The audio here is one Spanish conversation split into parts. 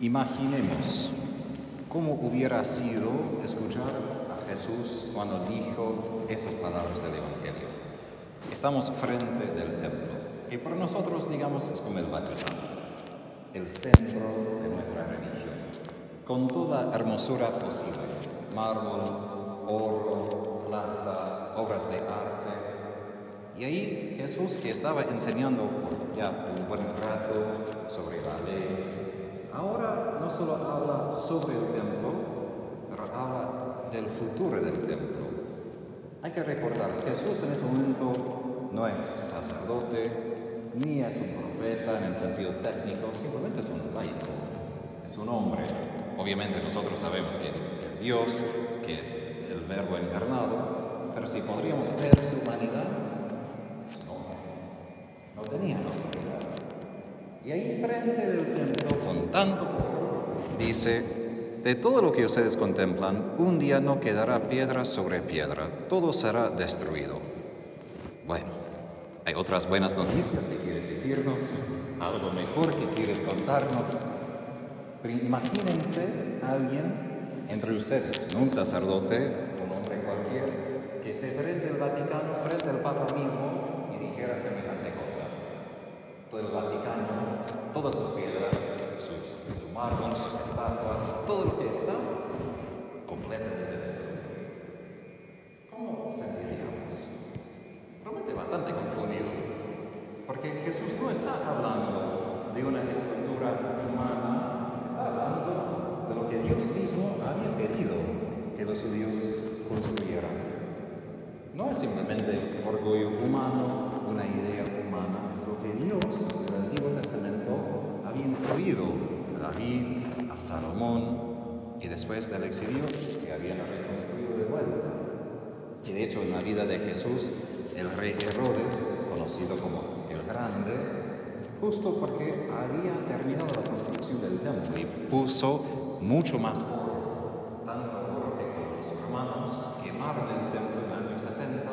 Imaginemos cómo hubiera sido escuchar a Jesús cuando dijo esas palabras del Evangelio. Estamos frente del templo, que para nosotros, digamos, es como el Vaticano, el centro de nuestra religión, con toda hermosura posible, mármol, oro, plata, obras de arte. Y ahí Jesús, que estaba enseñando ya un buen rato sobre la ley, ahora no solo habla sobre el templo, pero habla del futuro del templo. Hay que recordar, Jesús en ese momento no es sacerdote, ni es un profeta en el sentido técnico, simplemente es un laico, es un hombre. Obviamente nosotros sabemos que es Dios, que es el verbo encarnado, pero si podríamos ver su humanidad, no, no tenía autoridad. Y ahí frente del templo, con tanto dice, de todo lo que ustedes contemplan, un día no quedará piedra sobre piedra, todo será destruido. Bueno, hay otras buenas noticias que quieres decirnos, algo mejor que quieres contarnos. Pero imagínense a alguien entre ustedes, no un sacerdote, un hombre cualquiera, que esté frente al Vaticano, frente al Papa mismo y dijera semejante cosa. Todo el Vaticano, todas sus piedras, sus, su mármol, sus estatuas, todo lo que está, completamente destruido. ¿Cómo sentiríamos? Realmente bastante confundido, porque Jesús no está hablando de una estructura humana, está hablando de lo que Dios mismo había pedido que los judíos construyeran. No es simplemente orgullo humano, una idea es lo que Dios en el Antiguo Testamento había instruido a David, a Salomón, y después del exilio se habían reconstruido de vuelta. Y de hecho en la vida de Jesús, el rey Herodes, conocido como el Grande, justo porque había terminado la construcción del templo y puso mucho más oro, tanto oro que con los romanos quemaron el templo en el año 70,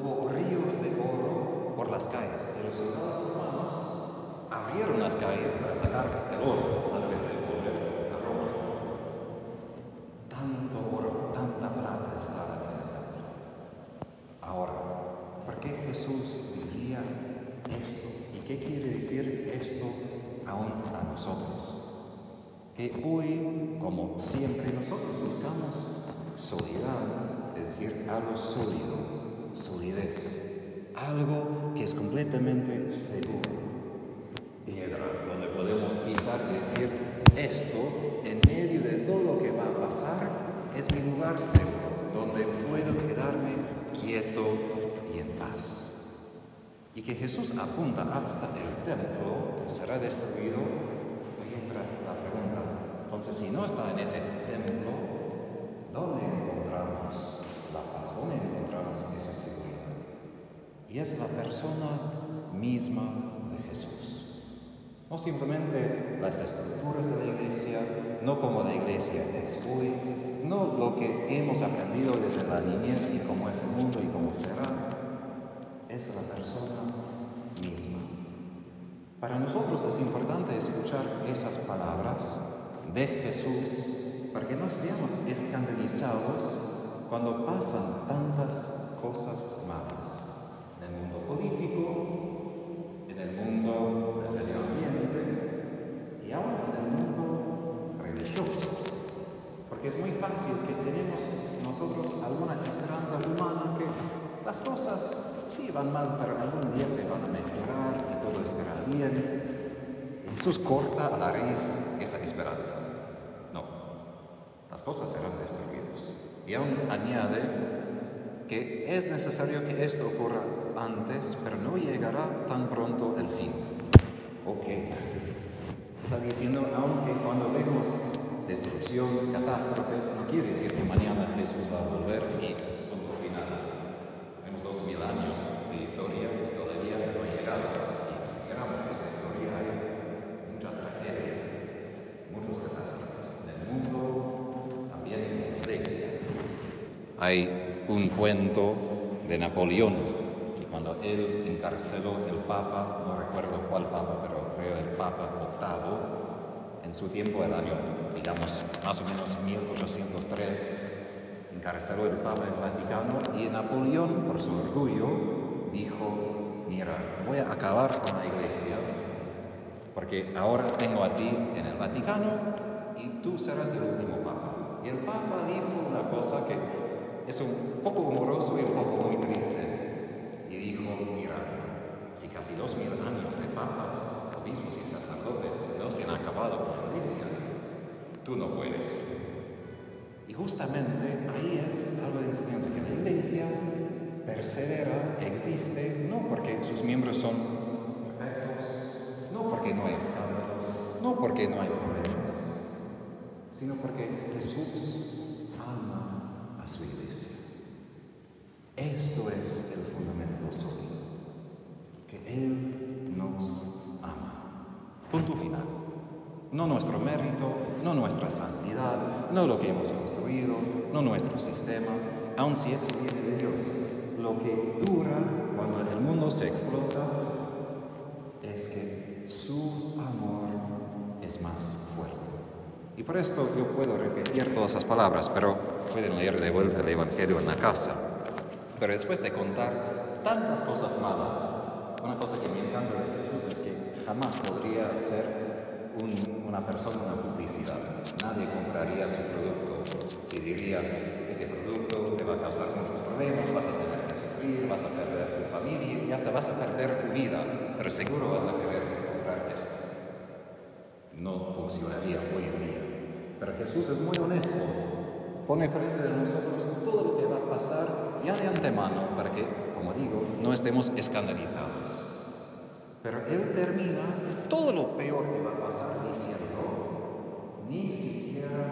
hubo ríos de oro por las calles y los soldados romanos abrieron las calles para sacar el oro antes de volver a Roma. Tanto oro, tanta plata estaba en ese templo. Ahora, ¿por qué Jesús diría esto? ¿Y qué quiere decir esto aún a nosotros? Que hoy, como siempre, nosotros buscamos solidad, es decir, algo sólido, solidez, algo que es completamente seguro. Piedra donde podemos pisar y decir, esto, en medio de todo lo que va a pasar, es mi lugar seguro, donde puedo quedarme quieto y en paz. Y que Jesús apunta hasta el templo que será destruido, ahí entra la pregunta, entonces si no está en ese templo, ¿dónde encontramos la paz? ¿Dónde encontramos esa seguridad? Y es la persona misma. No simplemente las estructuras de la iglesia, no como la iglesia es hoy, no lo que hemos aprendido desde la niñez y cómo es el mundo y cómo será, es la persona misma. Para nosotros es importante escuchar esas palabras de Jesús para que no seamos escandalizados cuando pasan tantas cosas malas en el mundo político, es muy fácil que tenemos nosotros alguna esperanza humana que las cosas sí van mal, pero algún día se van a mejorar y todo estará bien. Jesús corta a la raíz esa esperanza. No, las cosas serán destruidas. Y aún añade que es necesario que esto ocurra antes, pero no llegará tan pronto el fin. Ok. Está diciendo, aunque cuando vemos destrucción, catástrofes, no quiere decir que mañana Jesús va a volver y punto final. Tenemos dos mil años de historia y todavía no ha llegado. Y si miramos esa historia, hay mucha tragedia, muchas catástrofes en el mundo, también en la iglesia. Hay un cuento de Napoleón, que cuando él encarceló el Papa, no recuerdo cuál Papa, pero creo el Papa octavo, en su tiempo, el año, digamos, más o menos 1803, encarceló el Papa en el Vaticano y Napoleón, por su orgullo, dijo, mira, voy a acabar con la iglesia, porque ahora tengo a ti en el Vaticano y tú serás el último Papa. Y el Papa dijo una cosa que es un poco humoroso y un poco muy triste. Y dijo, mira, si casi dos mil años de papas, obispos y sacerdotes no se han acabado con la iglesia, tú no puedes. Y justamente ahí es algo de enseñanza, que la iglesia persevera, existe, no porque sus miembros son perfectos, no porque no hay escándalos, no porque no hay problemas, sino porque Jesús ama a su iglesia. Esto es el fundamento sólido, No nuestro mérito, no nuestra santidad, no lo que hemos construido, no nuestro sistema, aun si eso viene de Dios. Lo que dura cuando el mundo se explota es que su amor es más fuerte. Y por esto yo puedo repetir todas esas palabras, pero pueden leer de vuelta el Evangelio en la casa. Pero después de contar tantas cosas malas, una cosa que me encanta de Jesús es que jamás podría ser una persona una publicidad. Nadie compraría su producto si diría, ese producto te va a causar muchos problemas, vas a tener que sufrir, vas a perder tu familia y hasta vas a perder tu vida, pero seguro vas a querer comprar esto. No funcionaría hoy en día. Pero Jesús es muy honesto. Pone frente de nosotros todo lo que va a pasar ya de antemano para que, como digo, no estemos escandalizados. Pero Él termina todo lo peor que va a pasar diciendo, ni siquiera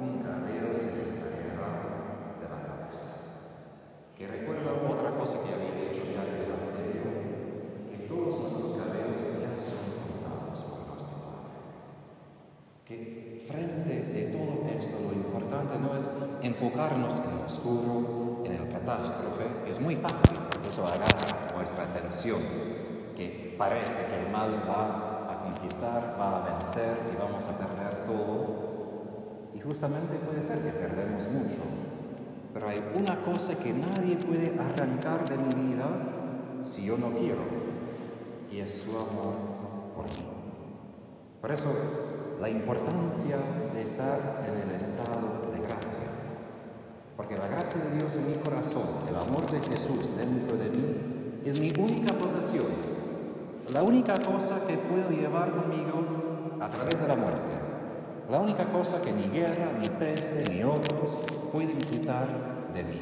un cabello se les caerá de la cabeza. Que recuerda otra cosa que había dicho ya en el Evangelio, que todos nuestros cabellos ya son contados por nuestro Padre. Que frente de todo esto lo importante no es enfocarnos en lo oscuro, en el catástrofe, es muy fácil, eso agarra nuestra atención que parece que el mal va conquistar, va a vencer y vamos a perder todo. Y justamente puede ser que perdemos mucho. Pero hay una cosa que nadie puede arrancar de mi vida si yo no quiero. Y es su amor por mí. Por eso, la importancia de estar en el estado de gracia. Porque la gracia de Dios en mi corazón, el amor de Jesús dentro de mí, es mi única posesión la única cosa que puedo llevar conmigo a través de la muerte. La única cosa que ni guerra, ni peste, ni otros pueden quitar de mí.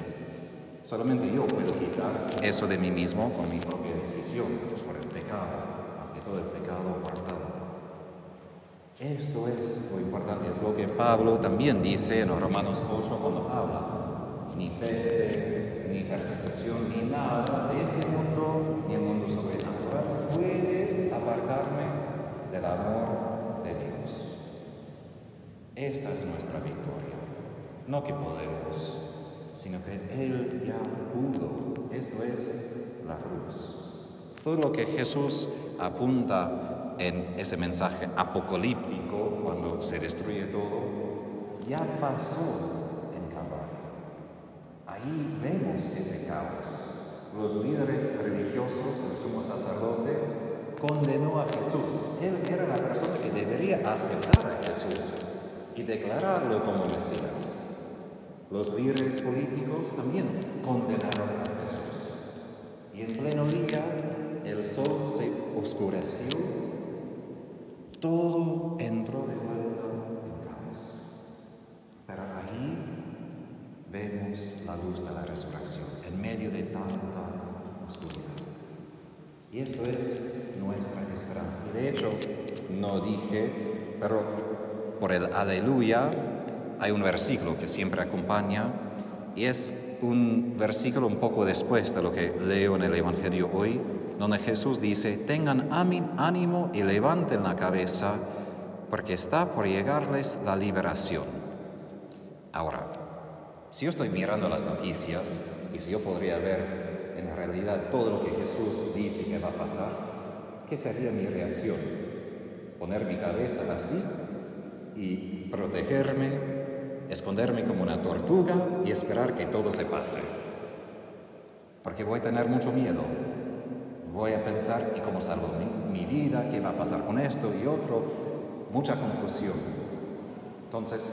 Solamente yo puedo quitar eso de mí mismo con mi propia decisión, por el pecado, más que todo el pecado guardado. Esto es lo importante, es lo que Pablo también dice en los Romanos 8 cuando habla. Ni peste, ni persecución, ni nada de este mundo, ni el mundo sobrenatural puede apartarme del amor de Dios. Esta es nuestra victoria. No que podemos, sino que Él ya pudo. Esto es la cruz. Todo lo que Jesús apunta en ese mensaje apocalíptico, cuando se destruye todo, ya pasó en Calvario. Ahí vemos ese caos los líderes religiosos, el sumo sacerdote, condenó a Jesús. Él era la persona que debería aceptar a Jesús y declararlo como Mesías. Los líderes políticos también condenaron a Jesús. Y en pleno día el sol se oscureció, todo entró en caos. Pero ahí vemos la luz de la resurrección en medio de tanta oscuridad. Y esto es nuestra esperanza. Y de hecho, no dije, pero por el aleluya hay un versículo que siempre acompaña y es un versículo un poco después de lo que leo en el Evangelio hoy, donde Jesús dice, tengan ánimo y levanten la cabeza porque está por llegarles la liberación. Ahora, si yo estoy mirando las noticias y si yo podría ver en realidad todo lo que Jesús dice que va a pasar, ¿qué sería mi reacción? ¿Poner mi cabeza así y protegerme, esconderme como una tortuga y esperar que todo se pase. Porque voy a tener mucho miedo. Voy a pensar, ¿y cómo salvo mi, mi vida? ¿Qué va a pasar con esto y otro? Mucha confusión. Entonces,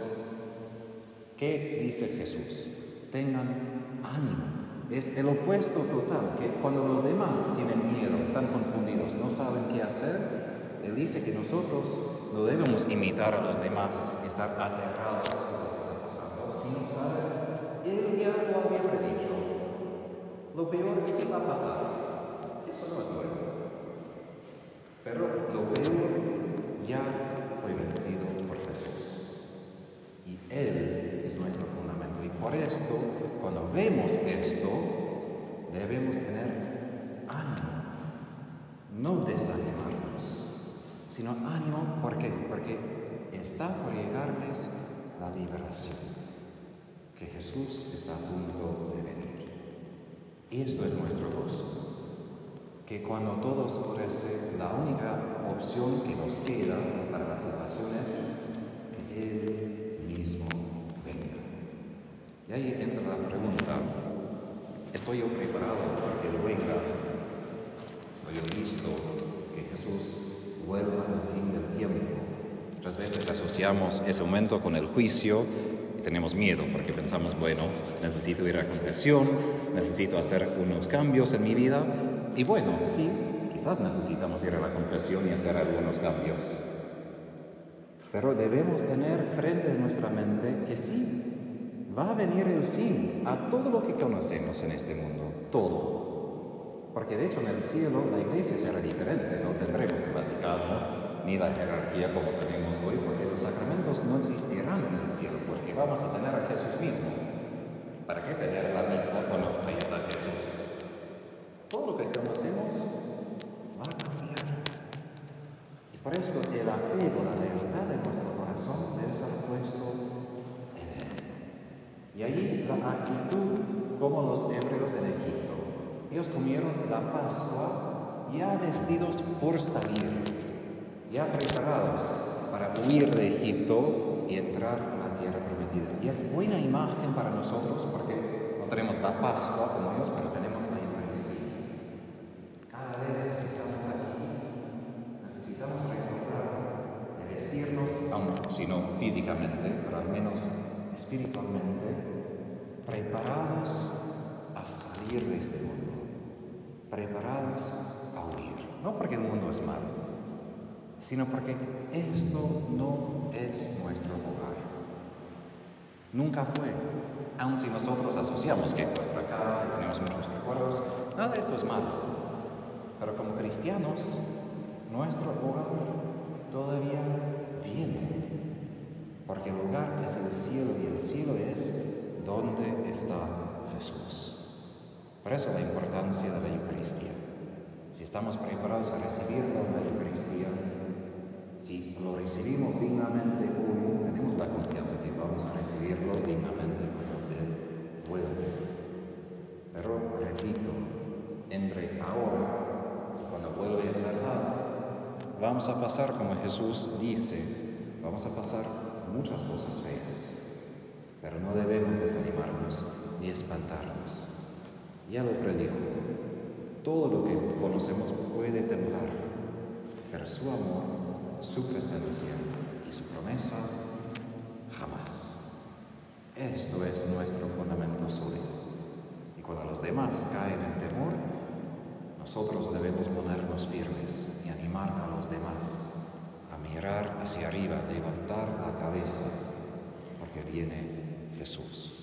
¿qué dice Jesús? Tengan ánimo. Es el opuesto total, que cuando los demás tienen miedo, están confundidos, no saben qué hacer, Él dice que nosotros no debemos imitar a los demás estar aterrados por lo que está pasando, sino saber, Él ya lo había predicho. Lo peor sí va a pasar. Eso no es nuevo. Pero lo peor ya fue vencido por Jesús. Y Él es nuestro fundamento. Y por esto, cuando vemos esto, debemos tener ánimo, no desanimarnos, sino ánimo, ¿por qué? Porque está por llegarles la liberación, que Jesús está a punto de venir. Y esto es nuestro gozo que cuando todo oscurece, la única opción que nos queda para la salvación es que Él mismo. Y ahí entra la pregunta, ¿estoy yo preparado para que Él venga? ¿Estoy yo listo que Jesús vuelva al fin del tiempo? Muchas veces asociamos ese momento con el juicio y tenemos miedo porque pensamos, bueno, necesito ir a confesión, necesito hacer unos cambios en mi vida, y bueno, sí, quizás necesitamos ir a la confesión y hacer algunos cambios. Pero debemos tener frente a nuestra mente que sí, va a venir el fin a todo lo que conocemos en este mundo, todo. Porque de hecho en el cielo la iglesia será diferente, no tendremos el Vaticano ni la jerarquía como tenemos hoy, porque los sacramentos no existirán en el cielo, porque vamos a tener a Jesús mismo. ¿Para qué tener la misa cuando ahí está Jesús? Todo lo que conocemos va a cambiar. Y por esto el apego, la lealtad de nuestro corazón debe estar puesto en Él. Y ahí la actitud como los hebreos en Egipto. Ellos comieron la Pascua ya vestidos por salir, ya preparados para huir de Egipto y entrar a la tierra prometida. Y es buena imagen para nosotros porque no tenemos la Pascua como ellos, pero tenemos la sino físicamente, pero al menos espiritualmente, preparados a salir de este mundo, preparados a huir. No porque el mundo es malo, sino porque esto no es nuestro hogar. Nunca fue, aun si nosotros asociamos que nuestra casa tenemos muchos recuerdos, nada de eso es malo. Pero como cristianos, nuestro hogar todavía viene porque el lugar es el cielo y el cielo es donde está Jesús. Por eso la importancia de la Eucaristía. Si estamos preparados a recibirlo en la Eucaristía, si lo recibimos dignamente tenemos la confianza que vamos a recibirlo dignamente cuando vuelve. Pero repito, entre ahora y cuando vuelve en verdad, vamos a pasar como Jesús dice, vamos a pasar muchas cosas feas, pero no debemos desanimarnos ni espantarnos. Ya lo predijo, todo lo que conocemos puede temblar, pero su amor, su presencia y su promesa jamás. Esto es nuestro fundamento sólido. Y cuando los demás caen en temor, nosotros debemos ponernos firmes y animar a los demás mirar hacia arriba, levantar la cabeza, porque viene Jesús.